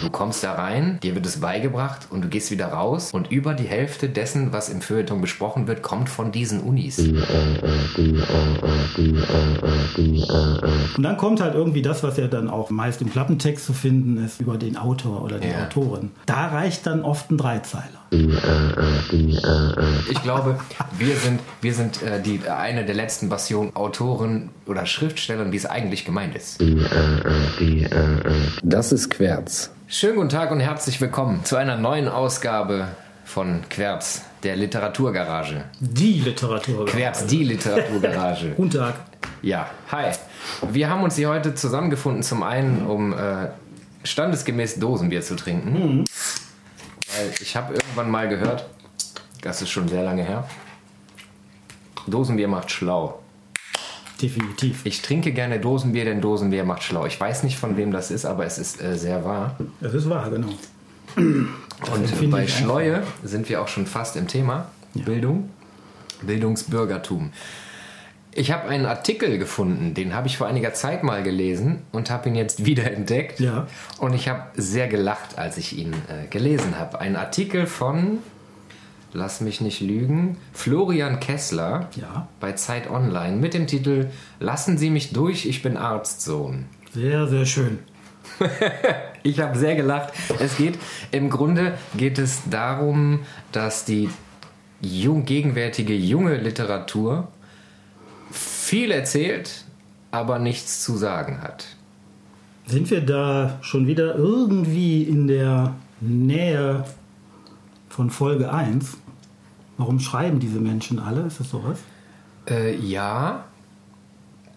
Du kommst da rein, dir wird es beigebracht und du gehst wieder raus und über die Hälfte dessen, was im Feuilleton besprochen wird, kommt von diesen Unis. Und dann kommt halt irgendwie das, was ja dann auch meist im Klappentext zu finden ist, über den Autor oder die Ja. Autorin. Da reicht dann oft ein Dreizeiler. Ich glaube, wir sind, wir sind äh, die, eine der letzten Bastion Autoren oder Schriftstellern, wie es eigentlich gemeint ist. Das ist Querz. Schönen guten Tag und herzlich willkommen zu einer neuen Ausgabe von Querz, der Literaturgarage. Die Literatur. Querz, die Literaturgarage. Guten Tag. Ja, hi. Wir haben uns hier heute zusammengefunden, zum einen, um äh, standesgemäß Dosenbier zu trinken. Weil ich habe irgendwann mal gehört, das ist schon sehr lange her, Dosenbier macht schlau. Definitiv. Ich trinke gerne Dosenbier, denn Dosenbier macht schlau. Ich weiß nicht, von wem das ist, aber es ist äh, sehr wahr. Das ist wahr, genau. Und bei. Schleue sind wir auch schon fast im Thema Bildung, Bildungsbürgertum. Ich habe einen Artikel gefunden, den habe ich vor einiger Zeit mal gelesen und habe ihn jetzt wieder entdeckt. Ja. Und ich habe sehr gelacht, als ich ihn äh, gelesen habe. Ein Artikel von, lass mich nicht lügen, Florian Kessler Ja. bei Zeit Online mit dem Titel Lassen Sie mich durch, ich bin Arztsohn. Sehr, sehr schön. Ich habe sehr gelacht. Es geht, im Grunde geht es darum, dass die jung, gegenwärtige junge Literatur viel erzählt, aber nichts zu sagen hat. Sind wir da schon wieder irgendwie in der Nähe von Folge 1? Warum schreiben diese Menschen alle? Ist das sowas? Äh, ja,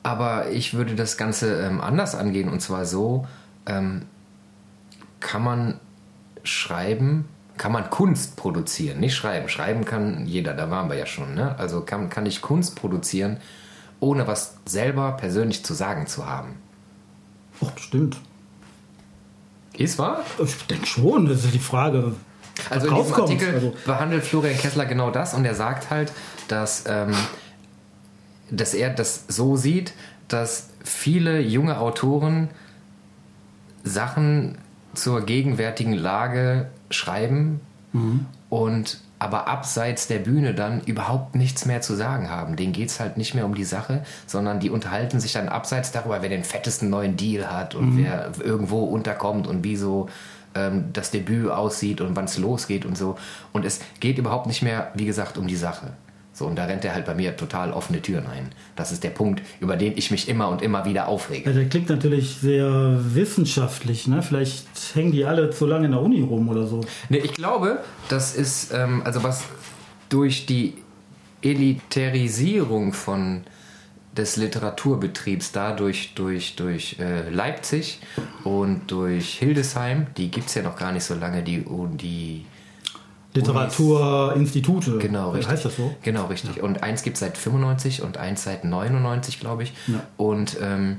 aber ich würde das Ganze ähm, anders angehen und zwar so, ähm, kann man schreiben, kann man Kunst produzieren, nicht schreiben. Schreiben kann jeder, da waren wir ja schon. Ne? Also kann, kann ich Kunst produzieren, ohne was selber persönlich zu sagen zu haben. Oh, bestimmt. Ist wahr? Ich denke schon, das ist die Frage. Also in diesem. Artikel Also, behandelt Florian Kessler genau das und er sagt halt, dass, ähm, dass er das so sieht, dass viele junge Autoren Sachen zur gegenwärtigen Lage schreiben und aber abseits der Bühne dann überhaupt nichts mehr zu sagen haben. Denen geht es halt nicht mehr um die Sache, sondern die unterhalten sich dann abseits darüber, wer den fettesten neuen Deal hat und wer irgendwo unterkommt und wie so ähm, das Debüt aussieht und wann es losgeht und so. Und es geht überhaupt nicht mehr, wie gesagt, um die Sache. So, und da rennt er halt bei mir total offene Türen ein. Das ist der Punkt, über den ich mich immer und immer wieder aufrege. ja, der klingt natürlich sehr wissenschaftlich. Ne? Vielleicht hängen die alle zu lange in der Uni rum oder so. Nee, ich glaube, das ist, ähm, also was durch die Elitarisierung von des Literaturbetriebs dadurch durch, durch äh, Leipzig und durch Hildesheim, die gibt es ja noch gar nicht so lange, die, die Literaturinstitute. Genau, richtig. Heißt das so? Genau, richtig. Und eins gibt es seit 95 und eins seit 99, glaube ich. Ja. Und ähm,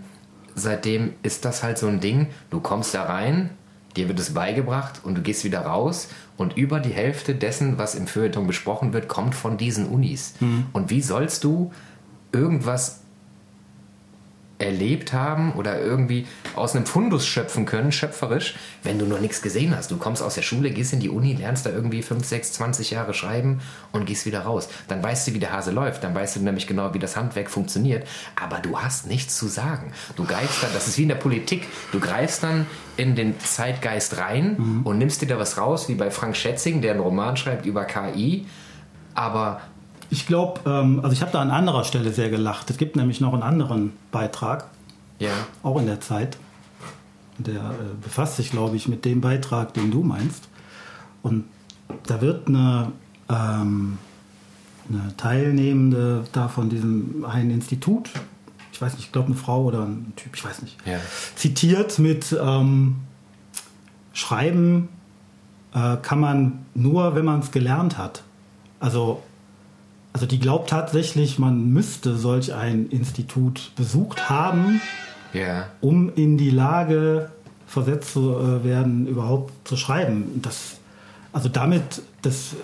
seitdem ist das halt so ein Ding, du kommst da rein, dir wird es beigebracht und du gehst wieder raus und über die Hälfte dessen, was im Feuilleton besprochen wird, kommt von diesen Unis. Mhm. Und wie sollst du irgendwas erlebt haben oder irgendwie aus einem Fundus schöpfen können, schöpferisch, wenn du noch nichts gesehen hast. Du kommst aus der Schule, gehst in die Uni, lernst da irgendwie 5, 6, 20 Jahre schreiben und gehst wieder raus. Dann weißt du, wie der Hase läuft, dann weißt du nämlich genau, wie das Handwerk funktioniert, aber du hast nichts zu sagen. Du greifst dann, das ist wie in der Politik, du greifst dann in den Zeitgeist rein und nimmst dir da was raus, wie bei Frank Schätzing, der einen Roman schreibt über KI, aber Ich glaube, ähm, also ich habe da an anderer Stelle sehr gelacht. Es gibt nämlich noch einen anderen Beitrag, ja, auch in der Zeit. Der äh, befasst sich, glaube ich, mit dem Beitrag, den du meinst. Und da wird eine, ähm, eine Teilnehmende da von diesem einen Institut, ich weiß nicht, ich glaube eine Frau oder ein Typ, ich weiß nicht, Ja. zitiert mit ähm, Schreiben äh, kann man nur, wenn man es gelernt hat. Also also die glaubt tatsächlich, man müsste solch ein Institut besucht haben, ja. um in die Lage versetzt zu äh, werden, überhaupt zu schreiben. Das, also damit, das,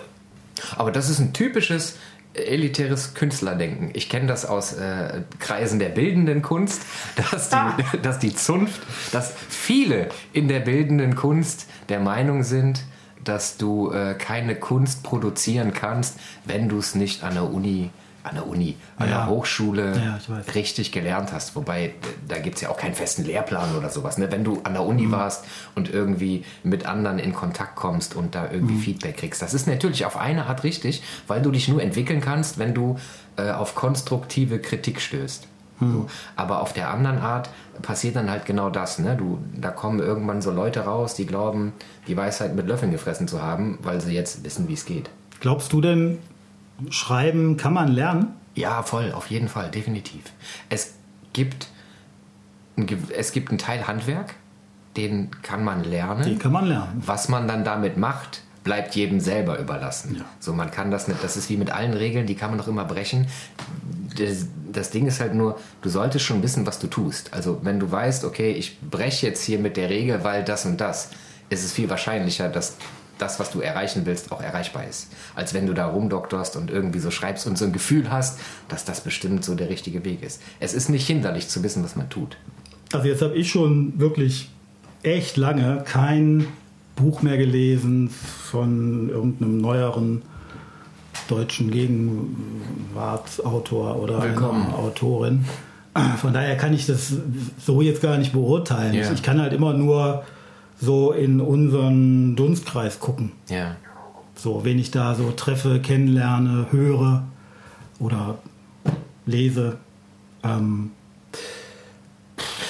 Aber das ist ein typisches elitäres Künstlerdenken. Ich kenne das aus äh, Kreisen der bildenden Kunst, dass die, ah. dass die Zunft, dass viele in der bildenden Kunst der Meinung sind, dass du äh, keine Kunst produzieren kannst, wenn du es nicht an der Uni an der Uni, an ja. der Hochschule ja, richtig gelernt hast. Wobei, da gibt es ja auch keinen festen Lehrplan oder sowas. Ne? Wenn du an der Uni mhm. warst und irgendwie mit anderen in Kontakt kommst und da irgendwie mhm. Feedback kriegst. Das ist natürlich auf eine Art richtig, weil du dich nur entwickeln kannst, wenn du äh, auf konstruktive Kritik stößt. Mhm. So. Aber auf der anderen Art passiert dann halt genau das. Ne? Du, da kommen irgendwann so Leute raus, die glauben, die Weisheit mit Löffeln gefressen zu haben, weil sie jetzt wissen, wie es geht. Glaubst du denn, Schreiben kann man lernen? Ja, voll, auf jeden Fall, definitiv. Es gibt, es gibt einen Teil Handwerk, den kann man lernen. Den kann man lernen. Was man dann damit macht, bleibt jedem selber überlassen. Ja. So, man kann das nicht, das ist wie mit allen Regeln, die kann man doch immer brechen. Das, Ding ist halt nur, du solltest schon wissen, was du tust. Also, wenn du weißt, okay, ich breche jetzt hier mit der Regel, weil das und das, ist es viel wahrscheinlicher, dass das, was du erreichen willst, auch erreichbar ist. Als wenn du da rumdoktorst und irgendwie so schreibst und so ein Gefühl hast, dass das bestimmt so der richtige Weg ist. Es ist nicht hinderlich zu wissen, was man tut. Also jetzt habe ich schon wirklich echt lange kein Buch mehr gelesen von irgendeinem neueren deutschen Gegenwartsautor oder Willkommen. einer Autorin. Von daher kann ich das so jetzt gar nicht beurteilen. Yeah. Ich kann halt immer nur so in unseren Dunstkreis gucken. Ja. So, wen ich da so treffe, kennenlerne, höre oder lese. Ähm,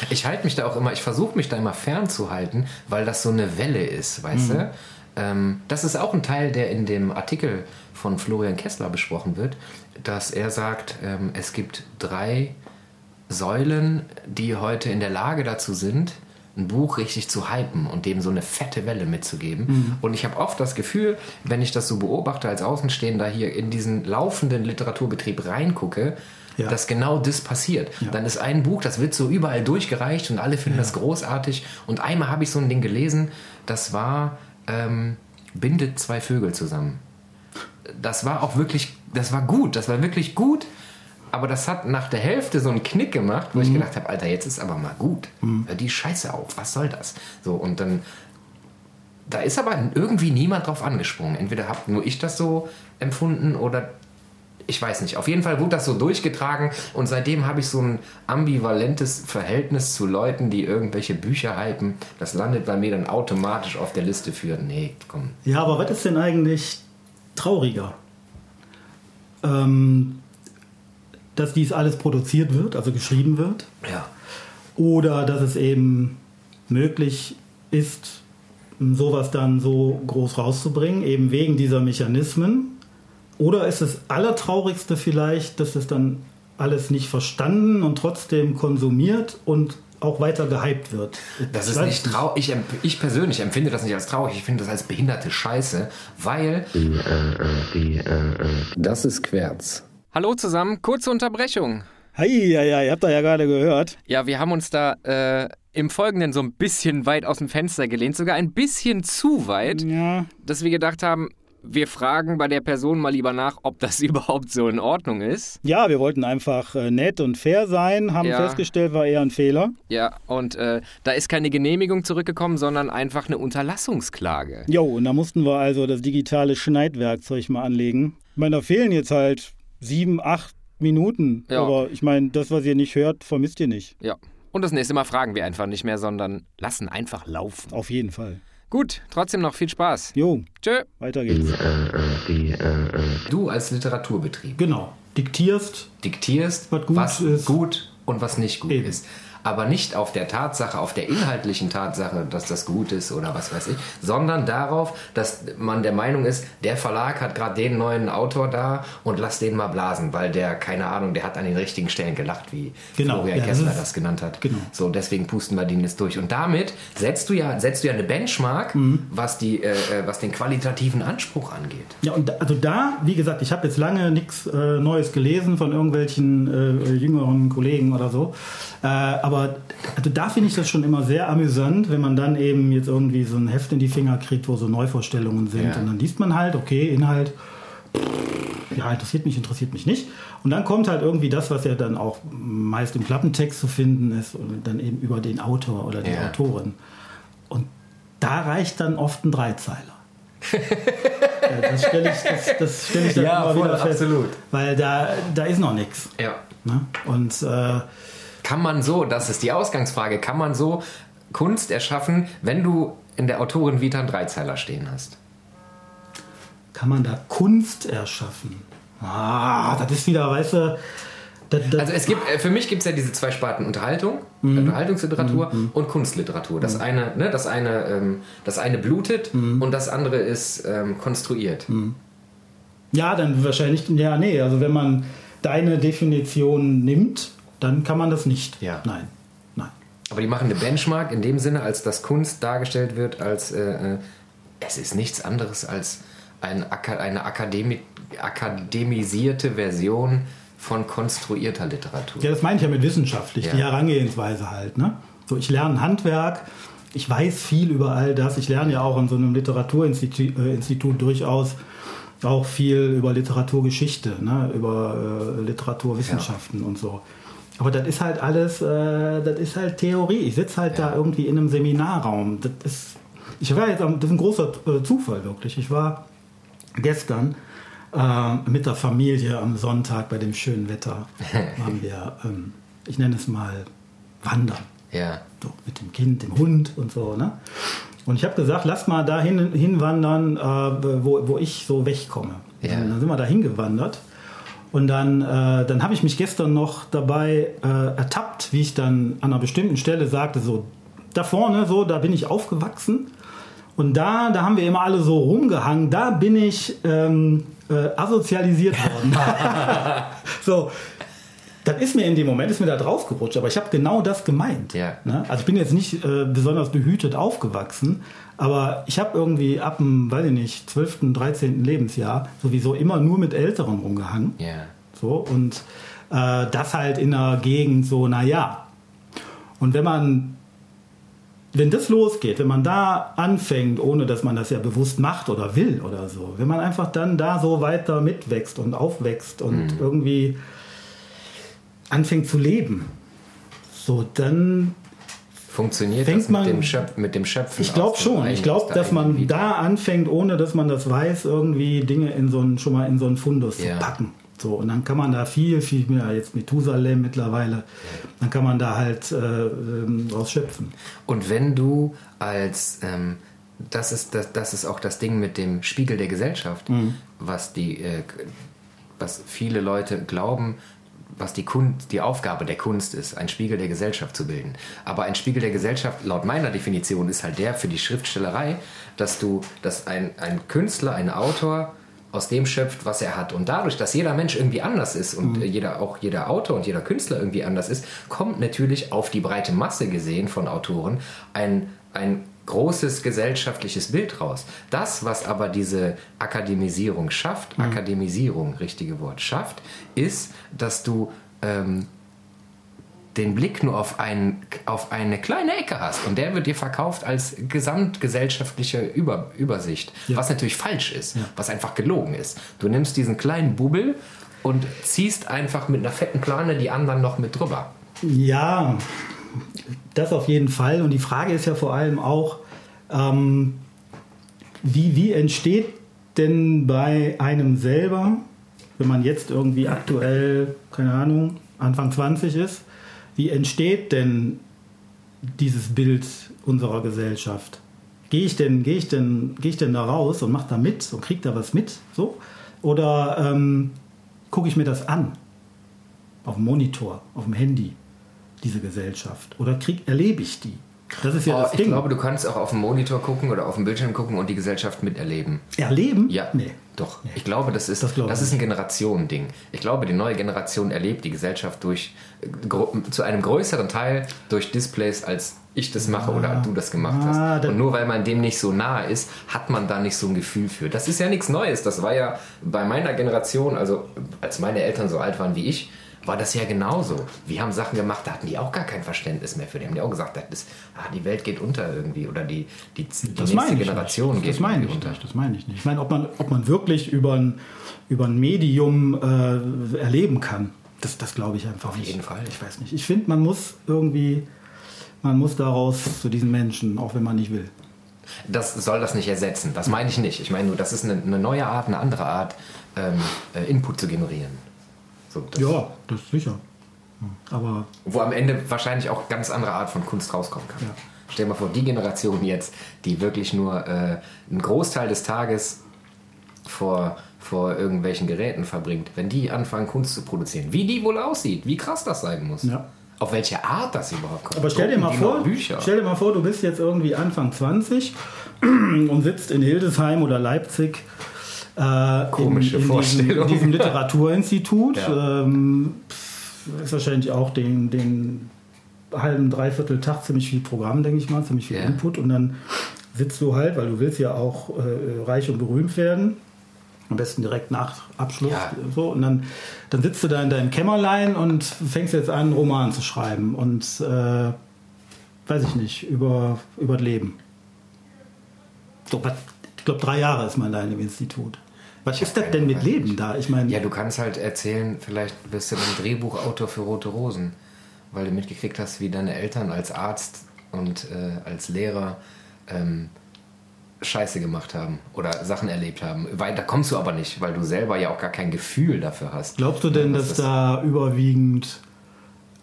ich halte mich da auch immer, ich versuche mich da immer fernzuhalten, weil das so eine Welle ist, weißt mhm. du? Ähm, das ist auch ein Teil, der in dem Artikel von Florian Kessler besprochen wird, dass er sagt, ähm, es gibt drei Säulen, die heute in der Lage dazu sind, ein Buch richtig zu hypen und dem so eine fette Welle mitzugeben. Mhm. Und ich habe oft das Gefühl, wenn ich das so beobachte als Außenstehender hier in diesen laufenden Literaturbetrieb reingucke, ja. dass genau das passiert. Ja. Dann ist ein Buch, das wird so überall durchgereicht und alle finden ja. das großartig. Und einmal habe ich so ein Ding gelesen, das war ähm, Bindet zwei Vögel zusammen. Das war auch wirklich, das war gut, das war wirklich gut aber das hat nach der Hälfte so einen Knick gemacht, wo mhm. ich gedacht habe, Alter, jetzt ist aber mal gut. Mhm. Hör die Scheiße auf, was soll das? So, und dann, da ist aber irgendwie niemand drauf angesprungen. Entweder habe nur ich das so empfunden oder ich weiß nicht. Auf jeden Fall wurde das so durchgetragen und seitdem habe ich so ein ambivalentes Verhältnis zu Leuten, die irgendwelche Bücher hypen. Das landet bei mir dann automatisch auf der Liste für, nee, komm. Ja, aber was ist denn eigentlich trauriger? Ähm, dass dies alles produziert wird, also geschrieben wird. Ja. Oder dass es eben möglich ist, sowas dann so groß rauszubringen, eben wegen dieser Mechanismen. Oder ist es allertraurigste vielleicht, dass es dann alles nicht verstanden und trotzdem konsumiert und auch weiter gehypt wird. Das ich ist nicht traurig. Ich, ich, persönlich empfinde das nicht als traurig. Ich finde das als behinderte Scheiße, weil. Die, äh, die, äh, äh, das ist Querz. Hallo zusammen, kurze Unterbrechung. Hi, ja, ja, ihr habt da ja gerade gehört. Ja, wir haben uns da äh, im Folgenden so ein bisschen weit aus dem Fenster gelehnt, sogar ein bisschen zu weit, ja. dass wir gedacht haben, wir fragen bei der Person mal lieber nach, ob das überhaupt so in Ordnung ist. Ja, wir wollten einfach äh, nett und fair sein, haben ja. festgestellt, war eher ein Fehler. Ja, und äh, da ist keine Genehmigung zurückgekommen, sondern einfach eine Unterlassungsklage. Jo, und da mussten wir also das digitale Schneidwerkzeug mal anlegen. Ich meine, da fehlen jetzt halt sieben, acht Minuten. Ja. Aber ich meine, das, was ihr nicht hört, vermisst ihr nicht. Ja. Und das nächste Mal fragen wir einfach nicht mehr, sondern lassen einfach laufen. Auf jeden Fall. Gut, trotzdem noch viel Spaß. Jo. Tschö. Weiter geht's. Du als Literaturbetrieb. Genau. Diktierst. Diktierst, was gut, was ist. gut und was nicht gut Eben. ist aber nicht auf der Tatsache, auf der inhaltlichen Tatsache, dass das gut ist oder was weiß ich, sondern darauf, dass man der Meinung ist, der Verlag hat gerade den neuen Autor da und lass den mal blasen, weil der, keine Ahnung, der hat an den richtigen Stellen gelacht, wie genau, Florian ja, Kessler das, genannt hat. Genau. So, deswegen pusten wir den jetzt durch. Und damit setzt du ja, setzt du ja eine Benchmark, mhm. was, die, äh, äh was den qualitativen Anspruch angeht. Ja, und da, also da, wie gesagt, ich habe jetzt lange nichts äh, Neues gelesen von irgendwelchen äh, jüngeren Kollegen oder so. Äh, aber also da finde ich das schon immer sehr amüsant, wenn man dann eben jetzt irgendwie so ein Heft in die Finger kriegt, wo so Neuvorstellungen sind. Ja. Und dann liest man halt, okay, Inhalt, ja, interessiert mich, interessiert mich nicht. Und dann kommt halt irgendwie das, was ja dann auch meist im Klappentext zu finden ist, und dann eben über den Autor oder die Ja. Autorin. Und da reicht dann oft ein Dreizeiler. Ja, das stelle ich, das, das stell ich dann Ja, immer voll, wieder fest. absolut. Weil da, da ist noch nichts. Ja. Ne? Und äh, Kann man so, das ist die Ausgangsfrage, kann man so Kunst erschaffen, wenn du in der Autorin Vita einen Dreizeiler stehen hast? kann man da Kunst erschaffen? Ah, das ist wieder, weißt du, das, das, Also es gibt, äh, für mich gibt es ja diese zwei Sparten Unterhaltung, Mhm. Unterhaltungsliteratur und Kunstliteratur. Das eine, ne, das eine, ähm, das eine blutet Mhm. und das andere ist ähm, konstruiert. Ja, dann wahrscheinlich, ja, nee, also wenn man deine Definition nimmt, dann kann man das nicht. Ja. Nein, nein. Aber die machen eine Benchmark in dem Sinne, als dass Kunst dargestellt wird, als äh, äh, es ist nichts anderes als ein, eine Akademi akademisierte Version von konstruierter Literatur. Ja, das meine ich ja mit wissenschaftlich, Ja. die Herangehensweise halt. Ne? So, ich lerne Handwerk, ich weiß viel über all das. Ich lerne ja auch in so einem Literaturinstitut äh, durchaus auch viel über Literaturgeschichte, ne? über äh, Literaturwissenschaften und so. Aber das ist halt alles, äh, das ist halt Theorie. Ich sitze halt da irgendwie in einem Seminarraum. Das ist, ich war jetzt, das ist ein großer äh, Zufall wirklich. Ich war gestern äh, mit der Familie am Sonntag bei dem schönen Wetter waren wir, ähm, ich nenne es mal, wandern. Ja. So, mit dem Kind, dem Hund und so. Ne? Und ich habe gesagt, lass mal da hin, hinwandern, äh, wo, wo ich so wegkomme. Ja. Dann sind wir da hingewandert. Und dann, äh, dann habe ich mich gestern noch dabei äh, ertappt, wie ich dann an einer bestimmten Stelle sagte, so da vorne, so, da bin ich aufgewachsen. Und da, da haben wir immer alle so rumgehangen, da bin ich ähm, äh, asozialisiert worden. so, das ist mir in dem Moment, ist mir da drauf gerutscht, aber ich habe genau das gemeint. Ja. Ne? Also ich bin jetzt nicht äh, besonders behütet aufgewachsen, aber ich habe irgendwie ab dem, weiß ich nicht, 12., 13. Lebensjahr sowieso immer nur mit Älteren rumgehangen. Ja. So, und äh, das halt in einer Gegend so, naja. Und wenn man, wenn das losgeht, wenn man da anfängt, ohne dass man das ja bewusst macht oder will oder so, wenn man einfach dann da so weiter mitwächst und aufwächst und irgendwie anfängt zu leben, so, dann Funktioniert Fängt das mit, man- dem Schöpf mit dem Schöpfen? ich glaube schon. Ich glaube, dass man Vita? da anfängt, ohne dass man das weiß, irgendwie Dinge in so einen, schon mal in so einen Fundus Ja. zu packen. So, und dann kann man da viel, viel mehr, jetzt Methusalem mittlerweile, dann kann man da halt äh, ähm, draus schöpfen. Und wenn du als, ähm, das, ist, das, das ist auch das Ding mit dem Spiegel der Gesellschaft, Mhm. was, die, äh, was viele Leute glauben, was die, Kunst, die Aufgabe der Kunst ist, ein Spiegel der Gesellschaft zu bilden. Aber ein Spiegel der Gesellschaft, laut meiner Definition, ist halt der für die Schriftstellerei, dass du, dass ein, ein Künstler, ein Autor aus dem schöpft, was er hat. Und dadurch, dass jeder Mensch irgendwie anders ist und äh, jeder, auch jeder Autor und jeder Künstler irgendwie anders ist, kommt natürlich auf die breite Masse gesehen von Autoren ein, ein großes gesellschaftliches Bild raus. Das, was aber diese Akademisierung schafft, Akademisierung, richtige Wort, schafft, ist, dass du ähm, den Blick nur auf, ein, auf eine kleine Ecke hast und der wird dir verkauft als gesamtgesellschaftliche Über, Übersicht, Ja. was natürlich falsch ist, was einfach gelogen ist. Du nimmst diesen kleinen Bubbel und ziehst einfach mit einer fetten Plane die anderen noch mit drüber. Ja, das auf jeden Fall. Und die Frage ist ja vor allem auch, ähm, wie, wie entsteht denn bei einem selber, wenn man jetzt irgendwie aktuell, keine Ahnung, Anfang 20 ist, wie entsteht denn dieses Bild unserer Gesellschaft? Gehe ich denn, ich denn, ich denn da raus und mache da mit und kriege da was mit? So? Oder ähm, gucke ich mir das an? Auf dem Monitor, auf dem Handy, diese Gesellschaft? Oder krieg, erlebe ich die? Das ist ja Oh, das ich Ding. glaube, du kannst auch auf dem Monitor gucken oder auf dem Bildschirm gucken und die Gesellschaft miterleben. Erleben? Ja, Nee. doch. Ich glaube, das ist, Das das, ich ist ein Generationending. Ich glaube, die neue Generation erlebt die Gesellschaft durch äh, zu einem größeren Teil durch Displays, als ich das mache oder du das gemacht Ah, hast. Und nur weil man dem nicht so nahe ist, hat man da nicht so ein Gefühl für. Das ist ja nichts Neues. Das war ja bei meiner Generation, also als meine Eltern so alt waren wie ich, war das ja genauso. Wir haben Sachen gemacht, da hatten die auch gar kein Verständnis mehr für. Die haben ja auch gesagt, das, ah, die Welt geht unter irgendwie oder die, die, die Das nächste Generation nicht. geht Das meine ich unter. nicht. Das meine ich nicht. Ich meine, ob man, ob man wirklich über ein, über ein Medium äh, erleben kann, das, das glaube ich einfach Auf nicht. jeden Fall. Ich weiß nicht. Ich finde, man muss irgendwie, man muss daraus zu diesen Menschen, auch wenn man nicht will. Das soll das nicht ersetzen. Das meine ich nicht. Ich meine nur, das ist eine, eine neue Art, eine andere Art, ähm, äh, Input zu generieren. So, das, Ja, das ist sicher. Aber Wo am Ende wahrscheinlich auch ganz andere Art von Kunst rauskommen kann. Ja. Stell dir mal vor, die Generation jetzt, die wirklich nur äh, einen Großteil des Tages vor, vor irgendwelchen Geräten verbringt, wenn die anfangen, Kunst zu produzieren, wie die wohl aussieht, wie krass das sein muss. Ja. Auf welche Art das überhaupt kommt. Aber stell dir, mal vor, stell dir mal vor, du bist jetzt irgendwie Anfang 20 und sitzt in Hildesheim oder Leipzig äh, Komische in, in, diesem, Vorstellung. in diesem Literaturinstitut. Ja. Ähm, ist wahrscheinlich auch den, den halben, dreiviertel Tag ziemlich viel Programm, denke ich mal, ziemlich viel Ja. Input. Und dann sitzt du halt, weil du willst ja auch äh, reich und berühmt werden. Am besten direkt nach Abschluss. Ja. So, und dann, dann sitzt du da in deinem Kämmerlein und fängst jetzt an, einen Roman zu schreiben. Und äh, weiß ich nicht, über, über das Leben. So, ich glaube, drei Jahre ist man da in dem Institut. Was ist das denn mit. Leben da? Ich meine, Ja, du kannst halt erzählen, vielleicht bist du dann Drehbuchautor für Rote Rosen, weil du mitgekriegt hast, wie deine Eltern als Arzt und äh, als Lehrer ähm, Scheiße gemacht haben oder Sachen erlebt haben. Weiter kommst du aber nicht, weil du selber ja auch gar kein Gefühl dafür hast. glaubst du denn, Was dass das- da überwiegend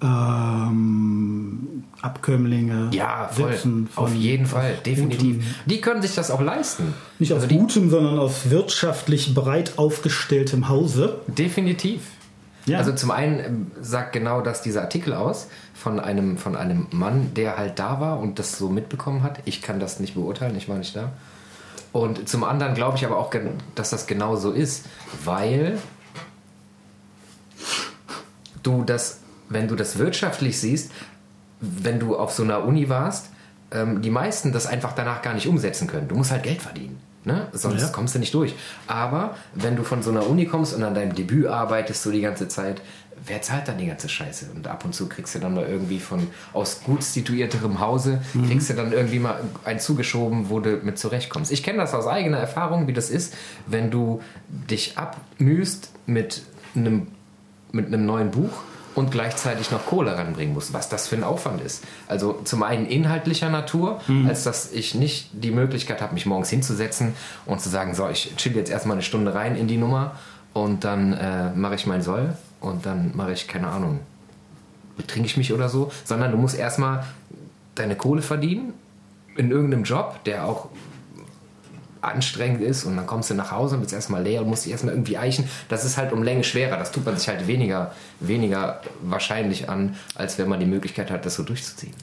ähm, Abkömmlinge Ja, voll. sitzen? Auf jeden Fall, definitiv. Gutem, Die können sich das auch leisten. nicht aus Also die, gutem, sondern aus wirtschaftlich breit aufgestelltem Hause. Definitiv. Ja. Also zum einen ähm, sagt genau das dieser Artikel aus von einem, von einem Mann, der halt da war und das so mitbekommen hat. Ich kann das nicht beurteilen, ich war nicht da. Und zum anderen glaube ich aber auch, dass das genau so ist, weil du das, wenn du das wirtschaftlich siehst, wenn du auf so einer Uni warst, ähm, die meisten das einfach danach gar nicht umsetzen können. Du musst halt Geld verdienen. Ne? Sonst Ja. kommst du nicht durch. Aber wenn du von so einer Uni kommst und an deinem Debüt arbeitest du die ganze Zeit, wer zahlt dann die ganze Scheiße? Und ab und zu kriegst du dann mal irgendwie von aus gut situierterem Hause, kriegst du dann irgendwie mal einen zugeschoben, wo du mit zurechtkommst. Ich kenne das aus eigener Erfahrung, wie das ist, wenn du dich abmühst mit einem mit einem neuen Buch und gleichzeitig noch Kohle ranbringen muss, was das für ein Aufwand ist. Also zum einen inhaltlicher Natur, als dass ich nicht die Möglichkeit habe, mich morgens hinzusetzen und zu sagen, so, ich chill jetzt erstmal eine Stunde rein in die Nummer und dann äh, mache ich mein Soll und dann mache ich, keine Ahnung, betrinke ich mich oder so, sondern du musst erstmal deine Kohle verdienen in irgendeinem Job, der auch anstrengend ist und dann kommst du nach Hause und bist erstmal leer und musst dich erstmal irgendwie eichen. Das ist halt um Länge schwerer. Das tut man sich halt weniger, weniger wahrscheinlich an, als wenn man die Möglichkeit hat, das so durchzuziehen.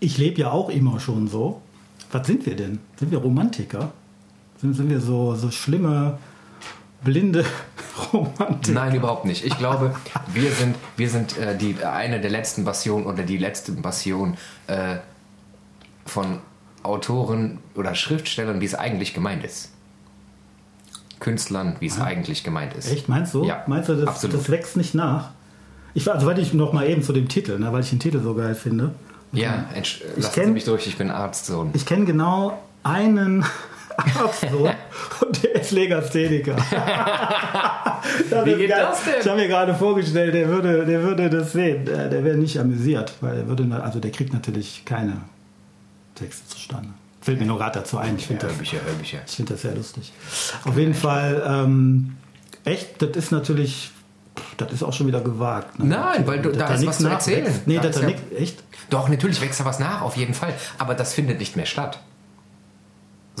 Ich lebe ja auch immer schon so. Was sind wir denn? Sind wir Romantiker? Sind, sind wir so, so schlimme, blinde Romantiker? Nein, überhaupt nicht. Ich glaube, wir sind, wir sind äh, die, eine der letzten Passionen oder die letzte Passion äh, von Autoren oder Schriftstellern, wie es eigentlich gemeint ist. Künstlern, wie es eigentlich gemeint ist. Echt, meinst du? Ja, meinst du, das, absolut. das wächst nicht nach? Ich, war- also, weil ich noch mal eben zu dem Titel, ne, weil ich den Titel so geil finde. Ja, entsch- lassen Sie kenn- mich durch, ich bin Arztsohn. Ich kenne genau einen Arztsohn und der ist Legastheniker. Wie geht geil. das denn? Ich habe mir gerade vorgestellt, der würde, der würde das sehen. Der, der wäre nicht amüsiert, weil er würde, also der kriegt natürlich keine Texte zustande. Fällt mir nur gerade dazu ein. Ich finde das, Hörbücher, Hörbücher. ich finde das sehr lustig. Auf jeden Fall, ähm, echt, das ist natürlich, das ist auch schon wieder gewagt. Ne? Nein, weil du- Dass da ist was zu erzählen. Nee, Da das ist da ja- nix, echt? Doch, natürlich wächst da was nach, auf jeden Fall. Aber das findet nicht mehr statt.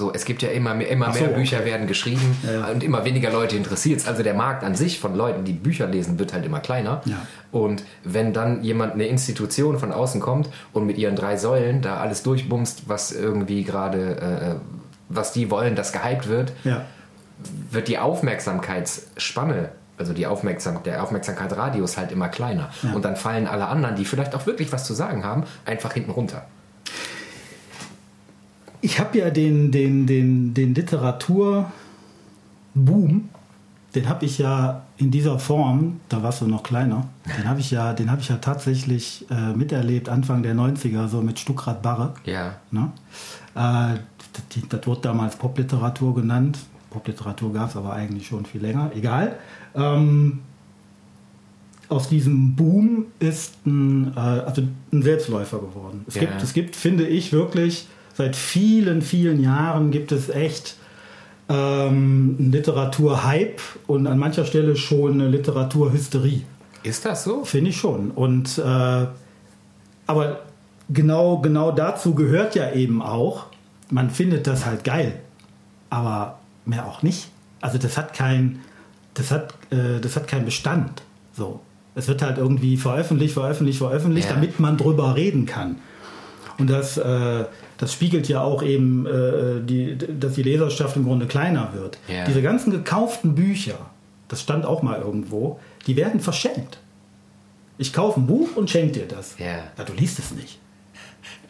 So, es gibt ja immer mehr, immer so, mehr okay. Bücher werden geschrieben Ja, und immer weniger Leute interessiert Also der Markt an sich von Leuten, die Bücher lesen, wird halt immer kleiner. Ja. Und wenn dann jemand, eine Institution von außen kommt und mit ihren drei Säulen da alles durchbumst, was irgendwie gerade, äh, was die wollen, das gehypt wird, Ja. wird die Aufmerksamkeitsspanne, also die Aufmerksam der Aufmerksamkeitsradius halt immer kleiner. Ja. Und dann fallen alle anderen, die vielleicht auch wirklich was zu sagen haben, einfach hinten runter. Ich habe ja den, den, den, den Literaturboom den habe ich ja in dieser Form, da warst du noch kleiner, den habe ich ja, den habe ich ja tatsächlich äh, miterlebt Anfang der 90er, so mit Stuckrad Barre. Ja. Ne? Äh, das, das wurde damals Popliteratur genannt. Popliteratur gab es aber eigentlich schon viel länger. Egal. Ähm, aus diesem Boom ist ein, äh, also ein Selbstläufer geworden. Es, Ja. gibt, es gibt, finde ich, wirklich seit vielen, vielen Jahren gibt es echt ähm, einen Literaturhype und an mancher Stelle schon eine Literaturhysterie. Ist das so? Finde ich schon. Und äh, aber genau, genau dazu gehört ja eben auch, man findet das halt geil, aber mehr auch nicht. Also das hat kein, das hat, äh, das hat keinen Bestand. So. Es wird halt irgendwie veröffentlicht, veröffentlicht, veröffentlicht, Ja. damit man drüber reden kann. Und das, äh, das spiegelt ja auch eben, äh, die, dass die Leserschaft im Grunde kleiner wird. Ja. Diese ganzen gekauften Bücher, das stand auch mal irgendwo, die werden verschenkt. Ich kaufe ein Buch und schenke dir das. Ja. du liest es nicht.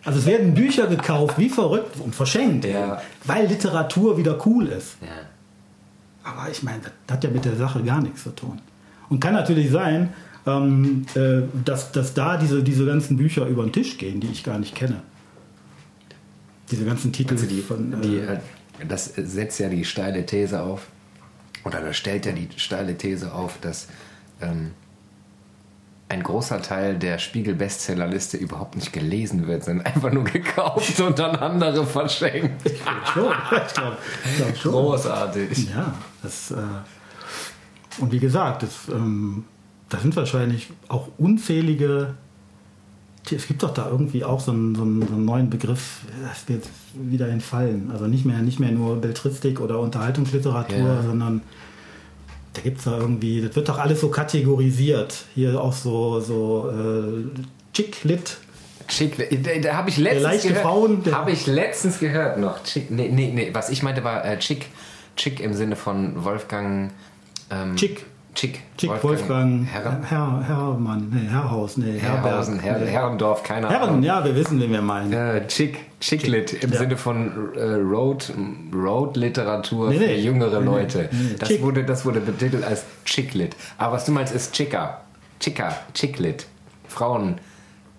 Also es werden Bücher gekauft, wie verrückt und verschenkt, Ja. weil Literatur wieder cool ist. Aber ich meine, das hat ja mit der Sache gar nichts zu tun. Und kann natürlich sein, ähm, äh, dass, dass da diese, diese ganzen Bücher über den Tisch gehen, die ich gar nicht kenne. Diese ganzen Titel Also die, von. Äh, die, äh, das setzt ja die steile These auf, oder das stellt ja die steile These auf, dass ähm, ein großer Teil der Spiegel-Bestsellerliste überhaupt nicht gelesen wird, sondern einfach nur gekauft und dann andere verschenkt. ich glaube ich glaub, ich glaub schon. Großartig. Ja, das. Äh, und wie gesagt, das, ähm, das sind wahrscheinlich auch unzählige. Es gibt doch da irgendwie auch so einen, so einen, so einen neuen Begriff, das wird wieder entfallen. Also nicht mehr, nicht mehr nur Beltristik oder Unterhaltungsliteratur, Ja. sondern da gibt es da irgendwie, das wird doch alles so kategorisiert. Hier auch so, so äh, Chick-Lit. Chick, da, da habe ich letztens gehört. Frauen, Habe ich letztens gehört noch. Chick, nee, nee, nee, was ich meinte war äh, Chick. Chick im Sinne von Wolfgang. Ähm, Chick. Chick. Chick Wolfgang, Herr, Herr, Herrmann, nee, Herrhaus, nee, Herrhausen, Herr, nee. Herrendorf, keine Herren, Ahnung. ja, wir wissen, wen wir meinen. Äh, Chick, Chicklit im Ja. Sinne von äh, Road, Road Literatur Nee, für nee. jüngere Nee, nee. Leute. Nee, nee. Das, Chick. wurde, das wurde betitelt als Chicklit. Aber was du meinst, ist Chica. Chica, Chicklit.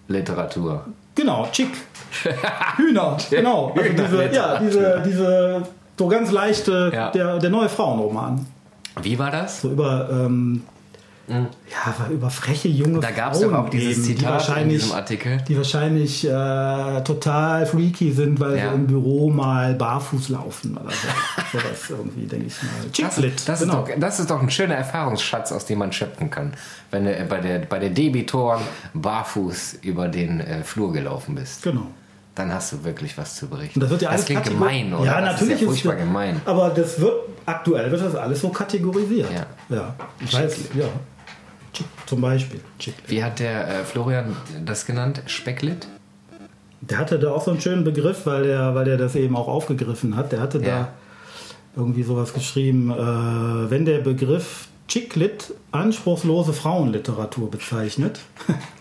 Frauenliteratur. Genau, Chick. Hühner, genau. Also diese, ja, diese, diese so ganz leichte, Ja. der, der neue Frauenroman. Wie war das? So über, ähm, ja, über freche junge Da gab es Frauen auch dieses eben, die Zitat in wahrscheinlich, diesem Artikel. die wahrscheinlich äh, total freaky sind, weil Ja. sie im Büro mal barfuß laufen oder so. Sowas irgendwie, denke ich mal. Das, Chicklit, das, genau. ist doch, das ist doch ein schöner Erfahrungsschatz, aus dem man schöpfen kann. Wenn du bei der, bei der Debitoren barfuß über den äh, Flur gelaufen bist. genau. Dann hast du wirklich was zu berichten. Und das wird ja alles klingt kategor- gemein, oder? Ja, das natürlich ist ja furchtbar gemein. Aber das wird aktuell wird das alles so kategorisiert. Ja. ja. Ich weiß, ja. Zum Beispiel. Chick. Wie hat der äh, Florian das genannt? Specklit? Der hatte da auch so einen schönen Begriff, weil der, weil der das eben auch aufgegriffen hat. Der hatte Ja. da irgendwie sowas geschrieben, äh, wenn der Begriff Chicklit anspruchslose Frauenliteratur bezeichnet,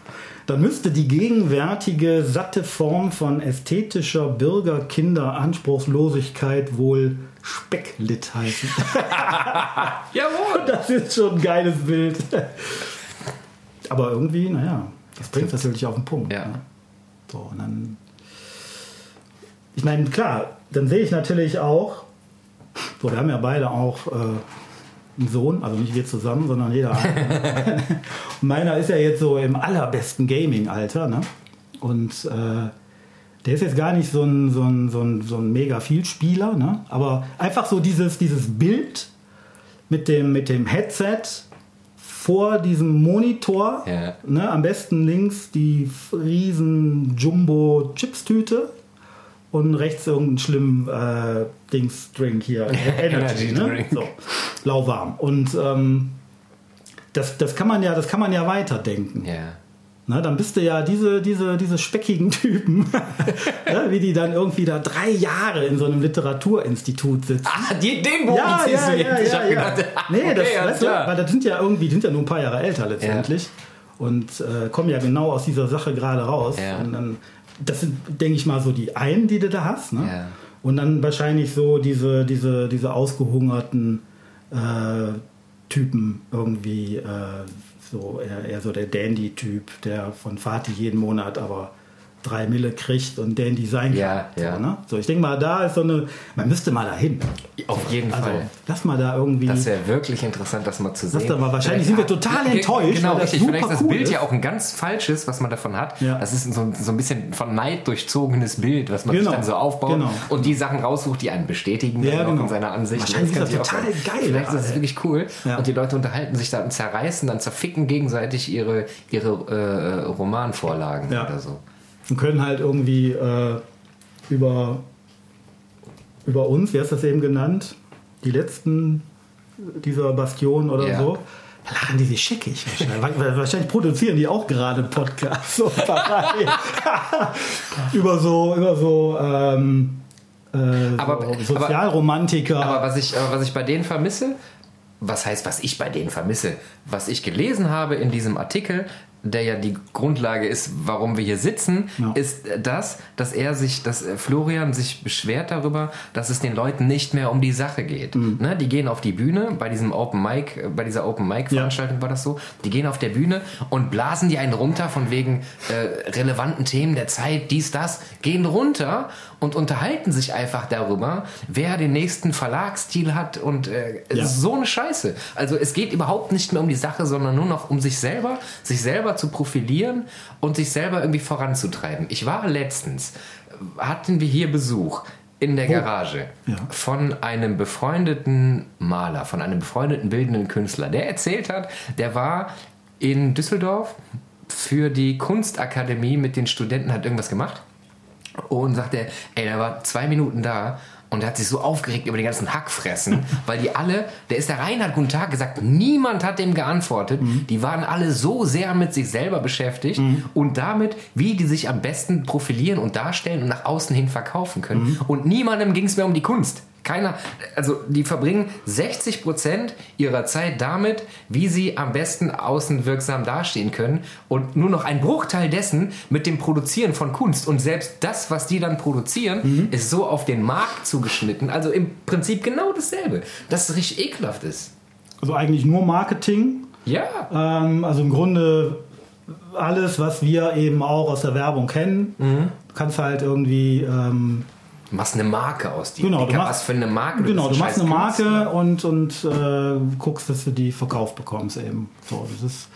dann müsste die gegenwärtige satte Form von ästhetischer Bürger-Kinder-Anspruchslosigkeit wohl Specklit heißen. Jawohl! Das ist schon ein geiles Bild. Aber irgendwie, naja, das bringt es natürlich auf den Punkt. Ja. Ne? So, und dann. Ich meine, klar, dann sehe ich natürlich auch, so, wir haben ja beide auch äh, einen Sohn, also nicht wir zusammen, sondern jeder. Und Meiner ist ja jetzt so im allerbesten Gaming-Alter, ne? Und äh, der ist jetzt gar nicht so ein, so ein, so ein, so ein mega Vielspieler, ne? Aber einfach so dieses, dieses Bild mit dem, mit dem Headset vor diesem Monitor, Ja. ne, am besten links die riesen Jumbo-Chips-Tüte und rechts irgendein schlimm äh, Dings-Drink hier, Energy, Energy ne? So, lauwarm. Und ähm, das, das, kann man ja, das kann man ja weiterdenken. Ja. Na, dann bist du ja diese, diese, diese speckigen Typen, ja, wie die dann irgendwie da drei Jahre in so einem Literaturinstitut sitzen. Ah, die, den Bogen Ja, ziehst ja, du ja, jetzt. Ich ja, hab ja. gedacht, Nee, okay, das, weißt du, weil das sind ja irgendwie, die sind ja nur ein paar Jahre älter letztendlich und äh, kommen ja genau aus dieser Sache gerade raus. Ja. Und dann, das sind, denke ich mal, so die einen, die du da hast. Ne? Ja. Und dann wahrscheinlich so diese, diese, diese ausgehungerten äh, Typen irgendwie, äh, so eher, eher so der Dandy-Typ, der von Fatih jeden Monat aber drei Mille kriegt und Dandy sein kann. Ja, ja. So, ne? so, ich denke mal, da ist so eine, man müsste mal dahin. Auf jeden Also, Fall. lass mal da irgendwie. Das wäre wirklich interessant, das mal zu sehen. Da mal, wahrscheinlich sind wir total Ge- enttäuscht, Genau, das richtig. Vielleicht ist das cool Bild ist. ja auch ein ganz falsches, was man davon hat. Ja. Das ist so, so ein bisschen von Neid durchzogenes Bild, was man Genau. sich dann so aufbaut Genau. und die Sachen raussucht, die einen bestätigen Ja, genau. in seiner Ansicht. Wahrscheinlich kann ist das total geil, Vielleicht ist das wirklich cool. Ja. Und die Leute unterhalten sich da und zerreißen, dann zerficken gegenseitig ihre, ihre äh, Romanvorlagen Ja. oder so. Und können halt irgendwie äh, über, über uns, wie hast du das eben genannt, die letzten dieser Bastion oder Ja. so, da lachen die sich schickig wahrscheinlich. Wahrscheinlich produzieren die auch gerade einen Podcast so parallel. über so, über so, ähm, äh, Aber- so Sozialromantiker. Aber was ich, aber was ich bei denen vermisse, was heißt, was ich bei denen vermisse, was ich gelesen habe in diesem Artikel, der ja die Grundlage ist, warum wir hier sitzen, Ja. ist das, dass er sich, dass äh, Florian sich beschwert darüber, dass es den Leuten nicht mehr um die Sache geht. Mhm. Ne? Die gehen auf die Bühne, bei diesem Open Mic, äh, bei dieser Open Mic Veranstaltung war das so, die gehen auf der Bühne und blasen die einen runter von wegen äh, relevanten Themen der Zeit, dies, das, gehen runter und unterhalten sich einfach darüber, wer den nächsten Verlagsstil hat und äh, Ja. so eine Scheiße. Also es geht überhaupt nicht mehr um die Sache, sondern nur noch um sich selber, sich selber zu profilieren und sich selber irgendwie voranzutreiben. Ich war letztens, hatten wir hier Besuch in der Garage Ja. von einem befreundeten Maler, von einem befreundeten bildenden Künstler, der erzählt hat, der war in Düsseldorf für die Kunstakademie mit den Studenten, hat irgendwas gemacht und sagt er, ey, der war zwei Minuten da und er hat sich so aufgeregt über die ganzen Hackfressen, weil die alle, der ist da rein, hat guten Tag gesagt, niemand hat dem geantwortet. Die waren alle so sehr mit sich selber beschäftigt und damit, wie die sich am besten profilieren und darstellen und nach außen hin verkaufen können. Und niemandem ging es mehr um die Kunst. Keiner, also die verbringen 60 Prozent ihrer Zeit damit, wie sie am besten außenwirksam dastehen können und nur noch ein Bruchteil dessen mit dem Produzieren von Kunst. Und selbst das, was die dann produzieren, ist so auf den Markt zugeschnitten. Also im Prinzip genau dasselbe. Dass es richtig ekelhaft ist. also eigentlich nur Marketing. Ja. Ähm, also im Grunde alles, was wir eben auch aus der Werbung kennen, du kannst halt irgendwie ähm, machst eine Marke aus dir. Genau, du kann- machst- was für eine Marke genau, du machst eine Marke und, und äh, guckst, dass du die verkauft bekommst eben. So, das ist,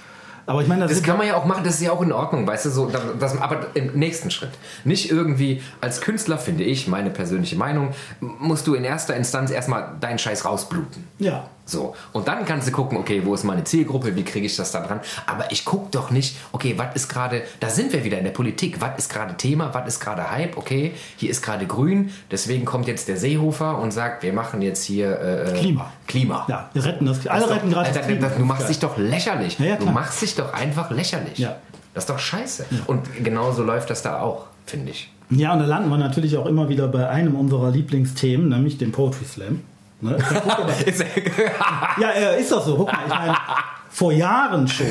aber ich meine, das, Das kann man ja auch machen, das ist ja auch in Ordnung, weißt du, so, das, aber im nächsten Schritt. Nicht irgendwie, als Künstler, finde ich, meine persönliche Meinung, musst du in erster Instanz erstmal deinen Scheiß rausbluten. ja. So, und dann kannst du gucken, okay, wo ist meine Zielgruppe, wie kriege ich das da dran? Aber ich gucke doch nicht, okay, was ist gerade, da sind wir wieder in der Politik, was ist gerade Thema, was ist gerade Hype, okay, hier ist gerade grün, deswegen kommt jetzt der Seehofer und sagt, wir machen jetzt hier äh, Klima. Klima. Ja, wir retten das. Alle retten gerade Alter, das Klima. du machst dich doch lächerlich. Ja, ja, du machst dich doch einfach lächerlich. Ja. Das ist doch scheiße. Und genauso läuft das da auch, finde ich. Ja, und da landen wir natürlich auch immer wieder bei einem unserer Lieblingsthemen, nämlich dem Poetry Slam. Ne? Ja, äh, ist doch so. Guck mal, ich meine, vor Jahren schon.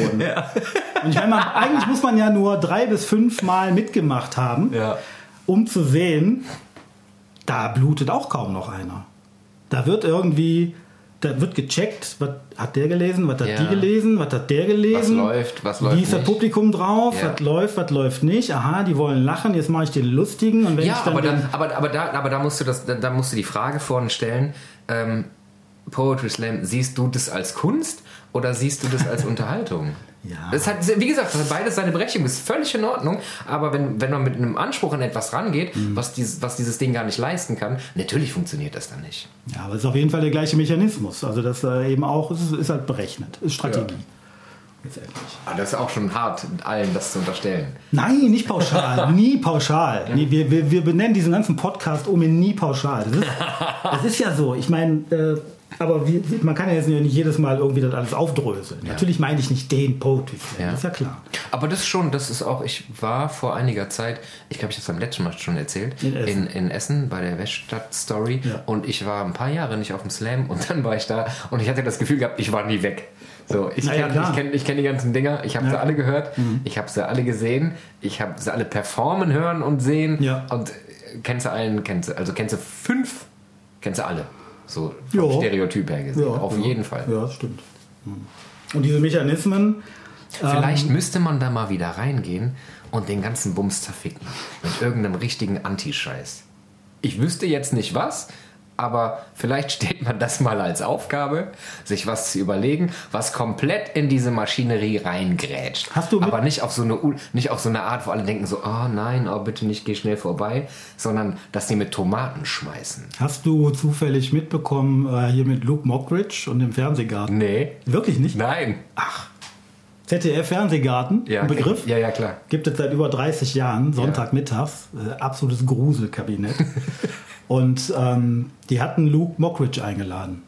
Und ich meine, man, eigentlich muss man ja nur drei bis fünf Mal mitgemacht haben, Ja. um zu sehen, da blutet auch kaum noch einer. Da wird irgendwie, da wird gecheckt, was hat der gelesen, was hat Ja. die gelesen, was hat der gelesen. Was läuft, was läuft Wie ist das nicht. Publikum drauf, Ja. was läuft, was läuft nicht. Aha, die wollen lachen, jetzt mache ich den lustigen. Und wenn Ja, ich dann aber, dann, aber, aber, da, aber da musst du das, da, da musst du die Frage vorne stellen, ähm, Poetry Slam, siehst du das als Kunst oder siehst du das als Unterhaltung? Ja. Das hat, wie gesagt, beides seine Berechtigung, ist völlig in Ordnung, aber wenn, wenn man mit einem Anspruch an etwas rangeht, Mhm. was, dieses, was dieses Ding gar nicht leisten kann, natürlich funktioniert das dann nicht. Ja, aber es ist auf jeden Fall der gleiche Mechanismus. Also das äh, eben auch, es ist, ist halt berechnet, ist Strategie. Letztendlich. Aber das ist auch schon hart, allen das zu unterstellen. Nein, nicht pauschal, nie pauschal. Nee, wir, wir, wir benennen diesen ganzen Podcast um ihn nie pauschal. Das ist, das ist ja so. Ich meine, äh, aber wir, man kann ja jetzt nicht jedes Mal irgendwie das alles aufdröseln. Natürlich meine ich nicht den Poetry Slam, Ja. das ist ja klar. Aber das schon, das ist auch, ich war vor einiger Zeit, ich glaube, ich habe es beim letzten Mal schon erzählt, In Essen. in, in Essen bei der Weststadt Story Ja. und ich war ein paar Jahre nicht auf dem Slam und dann war ich da und ich hatte das Gefühl gehabt, ich war nie weg. So, ich Na ja, kenne ich kenn, ich kenn die ganzen Dinger, ich habe Ja. Mhm. sie alle gehört, ich habe sie alle gesehen, ich habe sie alle performen hören und sehen Ja. und äh, kennst du allen, kennst du, also kennst du fünf, kennst du alle. So vom. Stereotyp her gesehen, Ja, auf jeden Fall. Ja, das stimmt. Und diese Mechanismen. Vielleicht ähm, müsste man da mal wieder reingehen und den ganzen Bums zerficken. Mit irgendeinem richtigen Antischeiß. Ich wüsste jetzt nicht was, aber vielleicht steht man das mal als Aufgabe, sich was zu überlegen, was komplett in diese Maschinerie reingrätscht. Hast du aber nicht auf so eine nicht auf so eine Art, wo alle denken so, oh nein, oh bitte nicht, geh schnell vorbei, sondern dass die mit Tomaten schmeißen. Hast du zufällig mitbekommen äh, hier mit Luke Mockridge und dem Fernsehgarten? Nee. Wirklich nicht? Nein. Ach. ZDF Fernsehgarten, ja, ein Begriff? Ja, ja, klar. Gibt es seit über 30 Jahren, Sonntagmittags, äh, absolutes Gruselkabinett. Und ähm, die hatten Luke Mockridge eingeladen.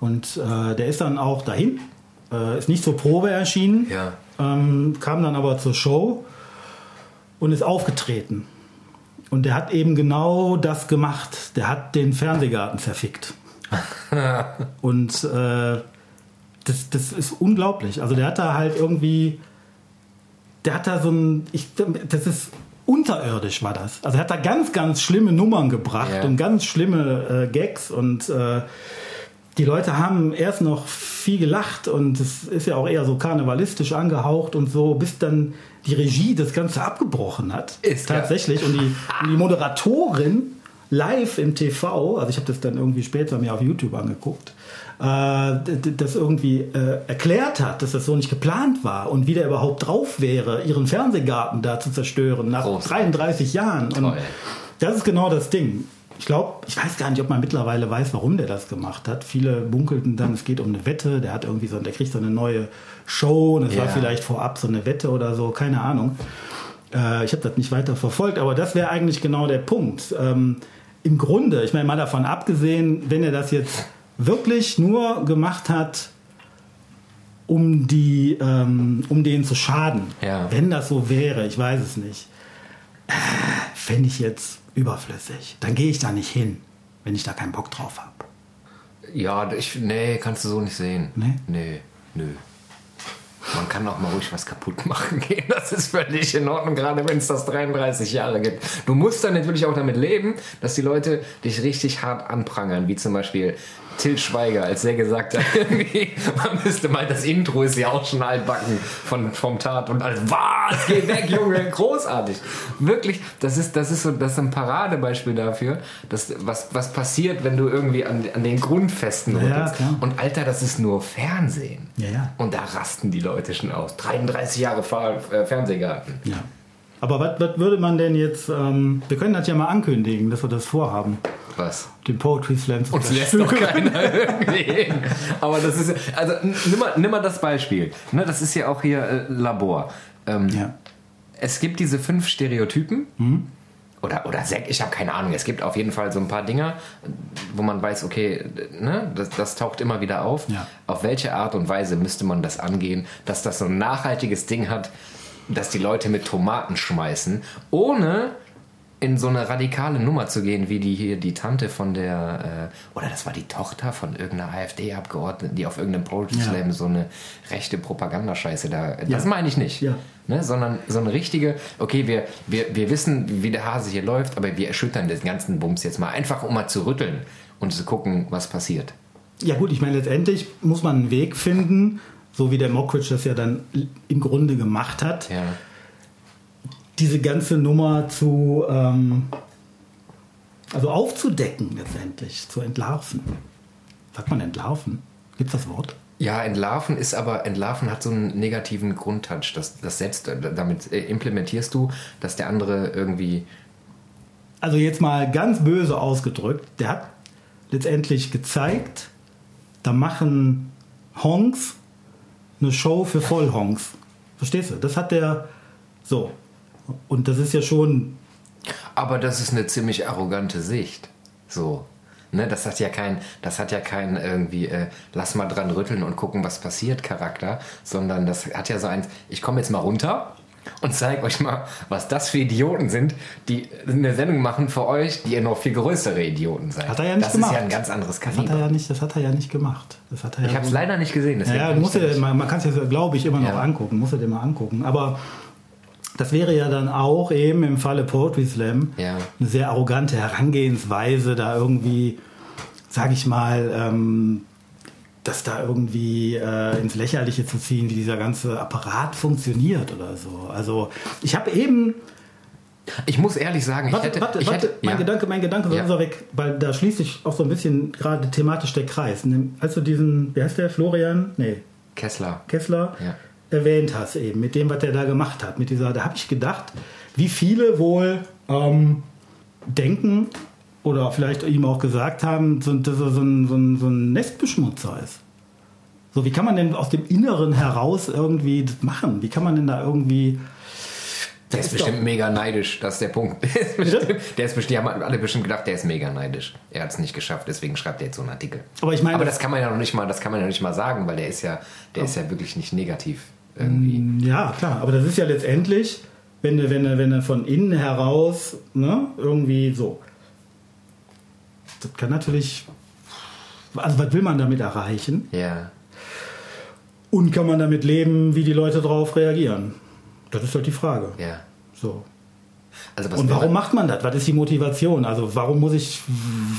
Und äh, der ist dann auch dahin, äh, ist nicht zur Probe erschienen, ja. ähm, kam dann aber zur Show und ist aufgetreten. Und der hat eben genau das gemacht. Der hat den Fernsehgarten zerfickt. und äh, das, das ist unglaublich. Also der hat da halt irgendwie, der hat da so ein, ich, das ist unterirdisch war das. Also er hat da ganz, ganz schlimme Nummern gebracht yeah. und ganz schlimme äh, Gags und äh, die Leute haben erst noch viel gelacht und es ist ja auch eher so karnevalistisch angehaucht und so, bis dann die Regie das Ganze abgebrochen hat. Ist tatsächlich. Und die, und die Moderatorin live im TV, also ich habe das dann irgendwie später mir auf YouTube angeguckt, das irgendwie äh, erklärt hat, dass das so nicht geplant war und wie der überhaupt drauf wäre, ihren Fernsehgarten da zu zerstören nach Groß. 33 Jahren. Toll. Und das ist genau das Ding. Ich glaube, ich weiß gar nicht, ob man mittlerweile weiß, warum der das gemacht hat. Viele bunkelten dann, es geht um eine Wette, der hat irgendwie so, der kriegt so eine neue Show und es ja. war vielleicht vorab so eine Wette oder so, keine Ahnung. Äh, ich habe das nicht weiter verfolgt, aber das wäre eigentlich genau der Punkt. Ähm, Im Grunde, ich meine mal davon abgesehen, wenn er das jetzt wirklich nur gemacht hat, um, die, ähm, um denen zu schaden. Ja. Wenn das so wäre, ich weiß es nicht, äh, fände ich jetzt überflüssig. Dann gehe ich da nicht hin, wenn ich da keinen Bock drauf habe. Ja, ich, nee, kannst du so nicht sehen. Nee? Nee, nö. Man kann auch mal ruhig was kaputt machen gehen. Das ist völlig in Ordnung, gerade wenn es das 33 Jahre gibt. Du musst dann natürlich auch damit leben, dass die Leute dich richtig hart anprangern, wie zum Beispiel Till Schweiger, als er gesagt hat, man müsste mal, das Intro ist ja auch schon altbacken von, vom Tat und alles, was, geh weg, Junge, großartig. Wirklich, das ist, das ist so, das ist ein Paradebeispiel dafür, dass, was, was passiert, wenn du irgendwie an, an den Grundfesten rüttelst. Ja, und Alter, das ist nur Fernsehen. Ja, ja. Und da rasten die Leute schon aus. 33 Jahre äh, Fernsehgarten. Ja. Aber was, würde man denn jetzt, ähm, wir können das ja mal ankündigen, dass wir das vorhaben. Was? Den Poetry Slam zu Uns lässt doch keiner irgendwie. Aber das ist, also nimm mal, nimm mal das Beispiel. Ne, das ist ja auch hier äh, Labor. Ähm, ja. Es gibt diese fünf Stereotypen. Mhm. Oder, oder sechs, ich habe keine Ahnung. Es gibt auf jeden Fall so ein paar Dinger, wo man weiß, okay, ne, das, das taucht immer wieder auf. Ja. Auf welche Art und Weise müsste man das angehen, dass das so ein nachhaltiges Ding hat, dass die Leute mit Tomaten schmeißen, ohne in so eine radikale Nummer zu gehen, wie die hier die Tante von der, äh, oder das war die Tochter von irgendeiner AfD-Abgeordneten, die auf irgendeinem Poetry Slam ja. so eine rechte Propagandascheiße da. Das ja. meine ich nicht. Ja. Ne, sondern so eine richtige, okay, wir, wir, wir wissen, wie der Hase hier läuft, aber wir erschüttern den ganzen Bums jetzt mal einfach, um mal zu rütteln und zu gucken, was passiert. Ja, gut, ich meine, letztendlich muss man einen Weg finden, so wie der Mockridge das ja dann im Grunde gemacht hat, ja. Diese ganze Nummer zu ähm, also aufzudecken letztendlich, zu entlarven. Sagt man entlarven? Gibt es das Wort? Ja, entlarven ist aber, entlarven hat so einen negativen Grundtouch. Das, das setzt, damit implementierst du, dass der andere irgendwie. Also jetzt mal ganz böse ausgedrückt, der hat letztendlich gezeigt, da machen Honks eine Show für Vollhonks. Verstehst du? Das hat der so. Und das ist ja schon. Aber das ist eine ziemlich arrogante Sicht. So. Ne, das hat ja kein, das hat ja kein irgendwie, äh, lass mal dran rütteln und gucken, was passiert, Charakter, sondern das hat ja so ein, ich komme jetzt mal runter und zeige euch mal, was das für Idioten sind, die eine Sendung machen für euch, die ihr noch viel größere Idioten seid. Hat er ja nicht das gemacht. ist ja ein ganz anderes Kaliber. Das hat er ja nicht, das hat er ja nicht gemacht. Das hat er ich ja habe es leider nicht gesehen. Ja, muss er, man, man kann es ja, glaube ich, immer noch ja. angucken. Muss er dir mal angucken. Aber das wäre ja dann auch eben im Falle Poetry Slam ja. eine sehr arrogante Herangehensweise, da irgendwie, sage ich mal, ähm, das da irgendwie äh, ins Lächerliche zu ziehen, wie dieser ganze Apparat funktioniert oder so. Also ich habe eben ich muss ehrlich sagen, ich warte, hätte, warte, ich warte, hätte mein ja. Gedanke, mein Gedanke war Ja. so weg, weil da schließt sich auch so ein bisschen gerade thematisch der Kreis. Als du diesen, wie heißt der, Florian? Nee, Kessler. Kessler Ja. Erwähnt hast eben, mit dem, was der da gemacht hat, mit dieser, da habe ich gedacht, wie viele wohl ähm, denken oder vielleicht ihm auch gesagt haben, dass er so ein, so, ein, so ein Nestbeschmutzer ist. So, wie kann man denn aus dem Inneren heraus irgendwie das machen? Wie kann man denn da irgendwie. Der ist ist bestimmt doch- mega neidisch, das ist der Punkt. Der ist bestimmt, der ist bestimmt, die haben alle bestimmt gedacht, der ist mega neidisch. Er hat es nicht geschafft, deswegen schreibt er jetzt so einen Artikel. Aber ich meine, Aber das kann man ja noch nicht mal, das kann man ja nicht mal sagen, weil der ist ja, der ist ja wirklich nicht negativ irgendwie. Ja, klar, aber das ist ja letztendlich, wenn du, wenn du, wenn du von innen heraus, ne, irgendwie so. Das kann natürlich. Also, was will man damit erreichen? Ja. Und kann man damit leben, wie die Leute darauf reagieren? Das ist halt die Frage. Ja. So. Also Und warum macht man das? Was ist die Motivation? Also, warum muss ich,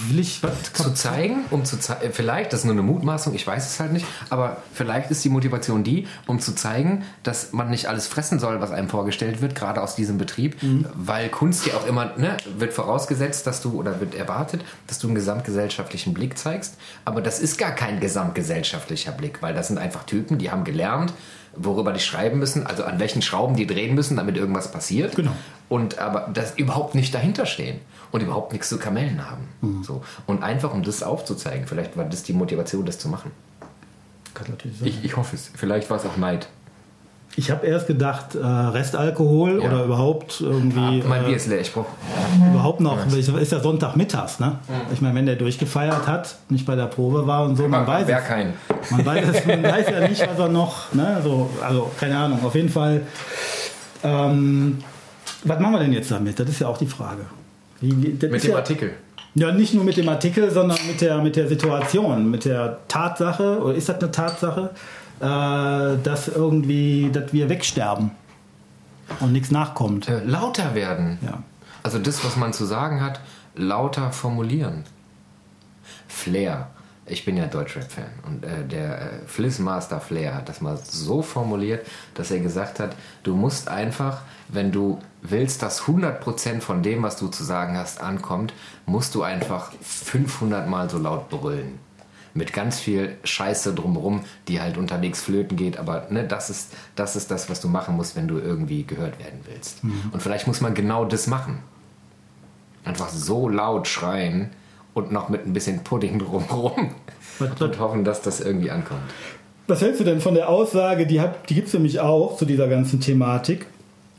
will ich was zu zeigen, um zu zeigen, vielleicht, das ist nur eine Mutmaßung, ich weiß es halt nicht, aber vielleicht ist die Motivation die, um zu zeigen, dass man nicht alles fressen soll, was einem vorgestellt wird, gerade aus diesem Betrieb, weil Kunst ja auch immer, ne, wird vorausgesetzt, dass du, oder wird erwartet, dass du einen gesamtgesellschaftlichen Blick zeigst, aber das ist gar kein gesamtgesellschaftlicher Blick, weil das sind einfach Typen, die haben gelernt, worüber die schreiben müssen, also an welchen Schrauben die drehen müssen, damit irgendwas passiert. Genau. Und aber das überhaupt nicht dahinter stehen und überhaupt nichts zu Kamellen haben. So. Und einfach um das aufzuzeigen. Vielleicht war das die Motivation, das zu machen. Kann natürlich sein. Ich, ich hoffe es. Vielleicht war es auch Neid. Ich habe erst gedacht, äh, Restalkohol Ja. oder überhaupt irgendwie. Ah, mein äh, Bier ist leer. Ich brauche. überhaupt noch, ist ja Sonntagmittags, ne? Ich meine, wenn der durchgefeiert hat, nicht bei der Probe war und so, man weiß Wer es. kein. Man weiß, es, man weiß ja nicht, was er noch, ne? So, also keine Ahnung, auf jeden Fall. Ähm, was machen wir denn jetzt damit? Das ist ja auch die Frage. Wie, Mit dem ja, Artikel. Ja, nicht nur mit dem Artikel, sondern mit der, mit der Situation, mit der Tatsache, oder ist das eine Tatsache, äh, dass irgendwie, dass wir wegsterben und nichts nachkommt. Äh, lauter werden. Ja. Also das, was man zu sagen hat, lauter formulieren. Flair. Ich bin ja Deutschrap-Fan und äh, der äh, Flissmaster Flair hat das mal so formuliert, dass er gesagt hat, du musst einfach, wenn du willst, dass 100% von dem, was du zu sagen hast, ankommt, musst du einfach 500 Mal so laut brüllen. Mit ganz viel Scheiße drumherum, die halt unterwegs flöten geht, aber ne, das, ist, das ist das, was du machen musst, wenn du irgendwie gehört werden willst. Und vielleicht muss man genau das machen einfach so laut schreien und noch mit ein bisschen Pudding drumherum und hoffen, dass das irgendwie ankommt. Was hältst du denn von der Aussage, die, hat- die gibt es nämlich auch zu dieser ganzen Thematik?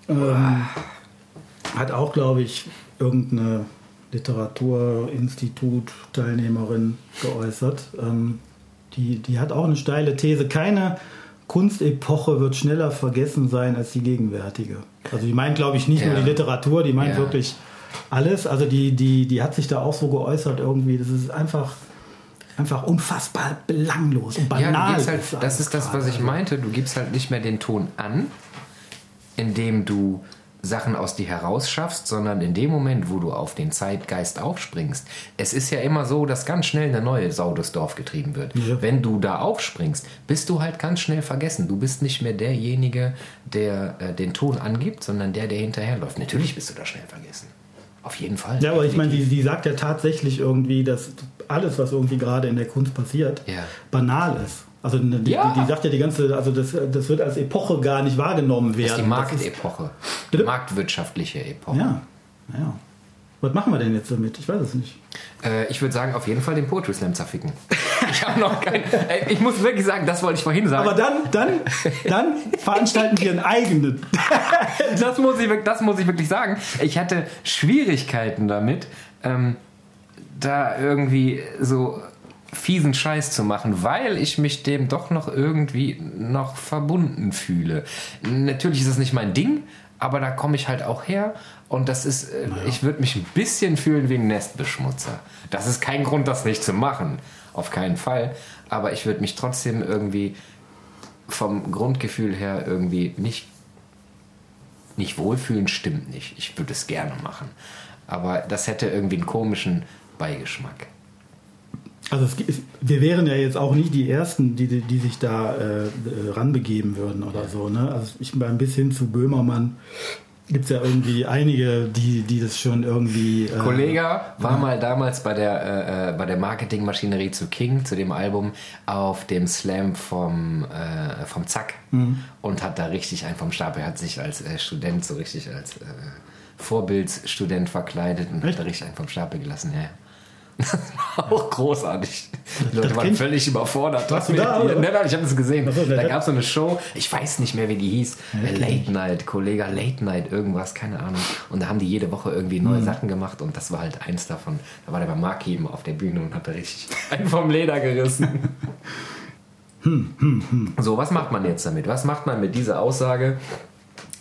Ähm, hat auch, glaube ich, irgendeine Literaturinstitut-Teilnehmerin geäußert. Ähm, die, die hat auch eine steile These. Keine Kunstepoche wird schneller vergessen sein als die gegenwärtige. Also die meint, glaube ich, nicht nur Ja. die Literatur, die meint Ja. wirklich alles. Also die, die, die hat sich da auch so geäußert irgendwie. Das ist einfach, einfach unfassbar belanglos und Ja, banal. gibst halt, das ist das, was ich meinte. Du gibst halt nicht mehr den Ton an, indem du Sachen aus dir herausschaffst, sondern in dem Moment, wo du auf den Zeitgeist aufspringst. Es ist ja immer so, dass ganz schnell eine neue Sau durchs Dorf getrieben wird. Ja. Wenn du da aufspringst, bist du halt ganz schnell vergessen. Du bist nicht mehr derjenige, der äh, den Ton angibt, sondern der, der hinterherläuft. Natürlich bist du da schnell vergessen. Auf jeden Fall. Ja, aber ich meine, die, die sagt ja tatsächlich irgendwie, dass alles, was irgendwie gerade in der Kunst passiert, Ja. banal ist. Also die, Ja. die, die sagt ja die ganze, also das, das wird als Epoche gar nicht wahrgenommen Das ist werden. die Das ist- Marktepoche. Die marktwirtschaftliche Epoche. Ja, ja. Was machen wir denn jetzt damit? Ich weiß es nicht. Äh, ich würde sagen, auf jeden Fall den Poetry Slam zerficken. Ich habe noch keinen. Äh, ich muss wirklich sagen, das wollte ich vorhin sagen. Aber dann, dann, dann veranstalten wir einen eigenen. das, muss ich, das muss ich wirklich sagen. Ich hatte Schwierigkeiten damit, ähm, da irgendwie so fiesen Scheiß zu machen, weil ich mich dem doch noch irgendwie noch verbunden fühle. Natürlich ist es nicht mein Ding, aber da komme ich halt auch her und das ist, äh, ich würde mich ein bisschen fühlen wie ein Nestbeschmutzer. Das ist kein Grund, das nicht zu machen, auf keinen Fall, aber ich würde mich trotzdem irgendwie vom Grundgefühl her irgendwie nicht nicht wohlfühlen stimmt nicht. Ich würde es gerne machen. Aber das hätte irgendwie einen komischen Beigeschmack. Also es, wir wären ja jetzt auch nicht die Ersten, die, die sich da äh, ranbegeben würden oder so. Ne? Also ich ein bisschen zu Böhmermann gibt es ja irgendwie einige, die, die das schon irgendwie. Äh, Kollege war mal damals bei der, äh, äh, bei der Marketingmaschinerie zu King, zu dem Album, auf dem Slam vom, äh, vom Zack mhm. und hat da richtig einen vom Stapel. Er hat sich als äh, Student so richtig als äh, Vorbildsstudent verkleidet und Echt? hat da richtig einen vom Stapel gelassen. Ja. Das war auch großartig. Die Leute waren völlig überfordert. Warst du da? Nein, nein, ich habe das gesehen. So, da gab es so eine Show, ich weiß nicht mehr, wie die hieß. Ja, Late Night, Kollege Late Night, irgendwas, keine Ahnung. Und da haben die jede Woche irgendwie neue mhm. Sachen gemacht und das war halt eins davon. Da war der bei Mark eben auf der Bühne und hat da richtig einen vom Leder gerissen. Hm, hm, hm. So, was macht man jetzt damit? Was macht man mit dieser Aussage,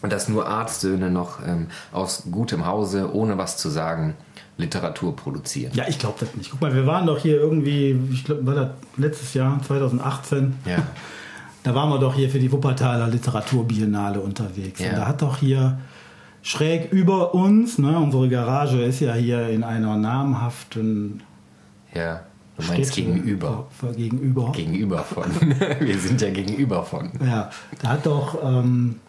dass nur Arztsöhne noch ähm, aus gutem Hause, ohne was zu sagen, Literatur produzieren. Ja, ich glaube das nicht. Guck mal, wir waren doch hier irgendwie, ich glaube, war das letztes Jahr, 2018. Ja. Da waren wir doch hier für die Wuppertaler Literaturbiennale unterwegs. Ja. Und da hat doch hier schräg über uns, ne, unsere Garage ist ja hier in einer namhaften. Ja, du meinst Städte, gegenüber. Gegenüber. Gegenüber von. wir sind ja gegenüber von. Ja, da hat doch. Ähm,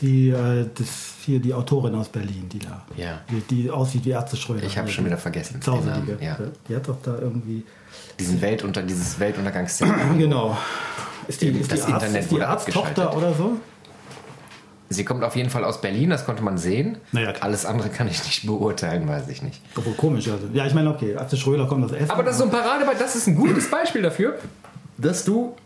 die, äh, das, hier die Autorin aus Berlin, die da, ja. die, die aussieht wie Ärzte Schröder. Ich habe schon wieder vergessen. Zauselige. Ja. Die hat doch da irgendwie... Diesen Weltunter, dieses Weltuntergangsszenario. genau. Ist die, ist das die Arzt, Internet ist die Arzttochter oder so? Sie kommt auf jeden Fall aus Berlin, das konnte man sehen. Naja, Alles andere kann ich nicht beurteilen, weiß ich nicht. Obwohl komisch, also. Ja, ich meine, okay, Ärzte Schröder kommt aus Essen. Aber das ist so ein Paradebeispiel, das ist ein gutes Beispiel dafür, dass du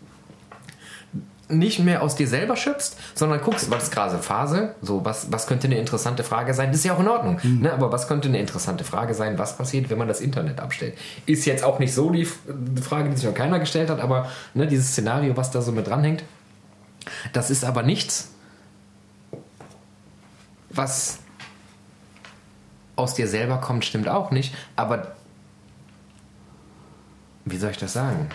nicht mehr aus dir selber schöpfst, sondern guckst, was ist gerade Phase, so was, was könnte eine interessante Frage sein, das ist ja auch in Ordnung, mhm. ne? aber was könnte eine interessante Frage sein, was passiert, wenn man das Internet abstellt. Ist jetzt auch nicht so die Frage, die sich noch keiner gestellt hat, aber ne, dieses Szenario, was da so mit dranhängt, das ist aber nichts, was aus dir selber kommt, stimmt auch nicht, aber wie soll ich das sagen?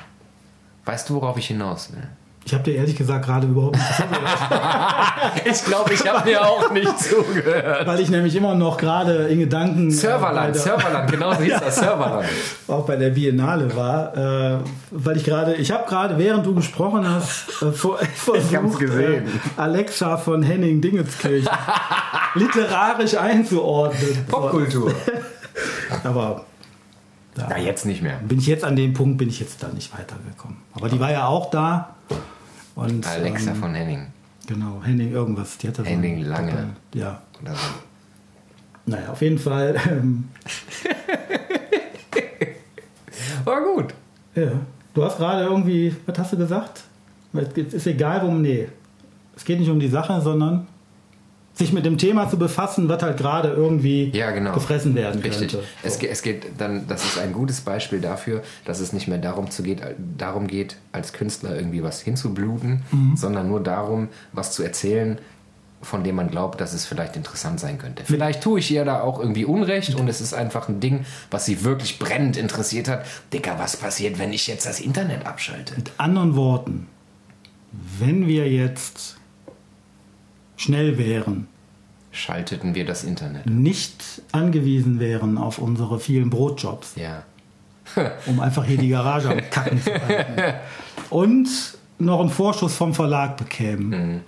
Weißt du, worauf ich hinaus will? Ich habe dir ehrlich gesagt gerade überhaupt nicht zugehört. ich glaube, ich habe dir auch nicht zugehört. Weil ich nämlich immer noch gerade in Gedanken. Serverland, äh, Serverland, genau so hieß ja, das, Serverland. Auch bei der Biennale war. Äh, weil ich gerade, ich habe gerade, während du gesprochen hast, äh, vor, versucht, gesehen. Äh, Alexa von Henning Dingenskirchen literarisch einzuordnen. Popkultur. Aber da ja, jetzt nicht mehr. Bin ich jetzt an dem Punkt, bin ich jetzt da nicht weitergekommen. Aber die war ja auch da. Und, Alexa ähm, von Henning. Genau, Henning irgendwas. Die hatte Henning so Lange. Doppel, ja. Oder so. Naja, auf jeden Fall. Ähm, War gut. Ja. Du hast gerade irgendwie, was hast du gesagt? Es ist egal, worum, nee. Es geht nicht um die Sache, sondern sich mit dem Thema zu befassen, was halt gerade irgendwie ja, genau. gefressen werden Richtig. könnte. So. Es, es, geht dann, das ist ein gutes Beispiel dafür, dass es nicht mehr darum, zu geht, darum geht, als Künstler irgendwie was hinzubluten, mhm. sondern nur darum, was zu erzählen, von dem man glaubt, dass es vielleicht interessant sein könnte. Vielleicht tue ich ihr da auch irgendwie Unrecht und es ist einfach ein Ding, was sie wirklich brennend interessiert hat. Dicker, was passiert, wenn ich jetzt das Internet abschalte? Mit anderen Worten, wenn wir jetzt schnell wären, schalteten wir das Internet. Nicht angewiesen wären auf unsere vielen Brotjobs. Ja. um einfach hier die Garage am Kacken zu halten. Und noch einen Vorschuss vom Verlag bekämen. Mhm.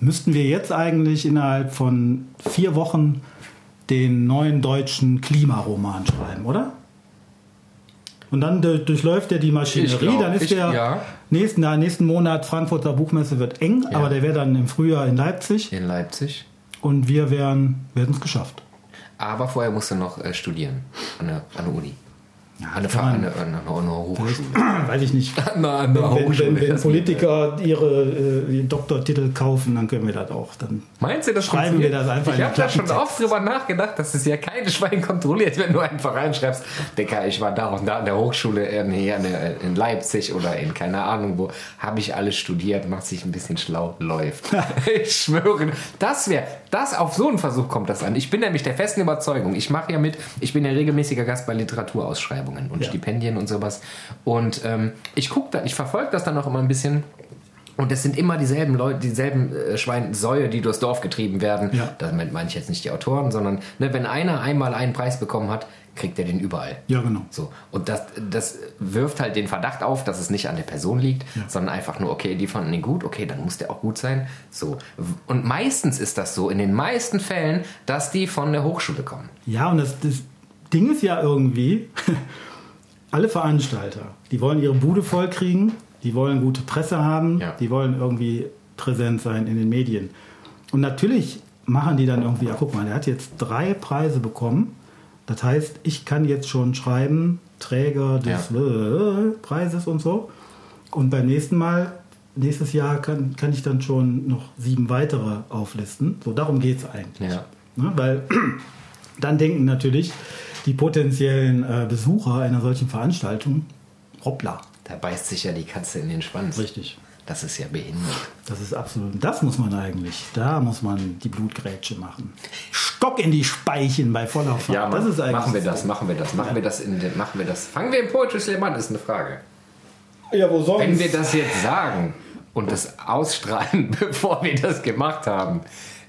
Müssten wir jetzt eigentlich innerhalb von vier Wochen den neuen deutschen Klimaroman schreiben, oder? Und dann durchläuft er die Maschinerie. Glaub, dann ist ich, der ja. Nächsten, na, nächsten Monat Frankfurter Buchmesse wird eng, ja. aber der wäre dann im Frühjahr in Leipzig. In Leipzig. Und wir werden es geschafft. Aber vorher musst du noch äh, studieren an der, an der Uni. Ja, eine, Ver eine, eine, eine Hochschule. Weiß ich nicht. Eine wenn, wenn, wenn Politiker ihre äh, Doktortitel kaufen, dann können wir das auch. Dann Meinst du, das schreiben wir das einfach Ich habe da schon oft drüber nachgedacht, dass es ja keine Schwein kontrolliert, wenn du einfach reinschreibst, Dicker, ich war da und da an der Hochschule in, in Leipzig oder in keine Ahnung wo, habe ich alles studiert, macht sich ein bisschen schlau, läuft. ich schwöre, das wäre, das auf so einen Versuch kommt das an. Ich bin nämlich der festen Überzeugung, ich mache ja mit, ich bin ja regelmäßiger Gast bei Literaturausschreibungen und ja. Stipendien und sowas. Und ähm, ich gucke da, ich verfolge das dann auch immer ein bisschen Und es sind immer dieselben Leute, dieselben äh, Schweinsäue, die durchs Dorf getrieben werden. Ja. Damit meine ich jetzt nicht die Autoren, sondern ne, wenn einer einmal einen Preis bekommen hat, kriegt er den überall. Ja, genau. So. Und das, das wirft halt den Verdacht auf, dass es nicht an der Person liegt, Ja. sondern einfach nur, okay, die fanden ihn gut, okay, dann muss der auch gut sein. So. Und meistens ist das so, in den meisten Fällen, dass die von der Hochschule kommen. Ja, und das, das Ding ist ja irgendwie, alle Veranstalter, die wollen ihre Bude voll kriegen, die wollen gute Presse haben, Ja. die wollen irgendwie präsent sein in den Medien. Und natürlich machen die dann irgendwie, ja guck mal, der hat jetzt drei Preise bekommen. Das heißt, ich kann jetzt schon schreiben, Träger des äh, Preises und so. Und beim nächsten Mal, nächstes Jahr kann, kann ich dann schon noch sieben weitere auflisten. So, darum geht es eigentlich. Ja. Ne? Weil dann denken natürlich die potenziellen äh, Besucher einer solchen Veranstaltung, hoppla. Da beißt sich ja die Katze in den Schwanz. Richtig. Das ist ja behindert. Das ist absolut, das muss man eigentlich, da muss man die Blutgrätsche machen. Stock in die Speichen bei voller Fahrt. Ja, das ist eigentlich machen wir das, machen wir das, machen wir das in den, machen wir das. Fangen wir im Poetry Slam an, ist eine Frage. Ja, wo sonst? Wenn wir das jetzt sagen und das ausstrahlen, bevor wir das gemacht haben,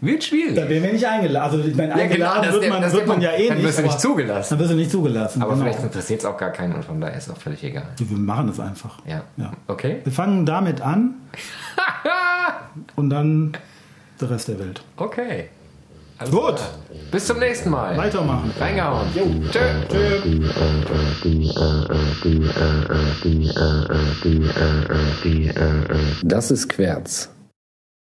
wird schwierig. da werden wir nicht eingeladen. Also ich meine, Ja, genau, eingeladen ist wird der- man, wird der man ja eh Dann nicht. wirst du nicht zugelassen. Dann wirst du nicht zugelassen. Aber genau. vielleicht interessiert es auch gar keinen und von daher ist auch völlig egal. Wir machen es einfach. Ja. ja. Okay? Wir fangen damit an und dann der Rest der Welt. Okay. Alles Gut. klar. Bis zum nächsten Mal. Weitermachen. Reingehauen. Jo. Tschö. Tschö. Das ist Querz.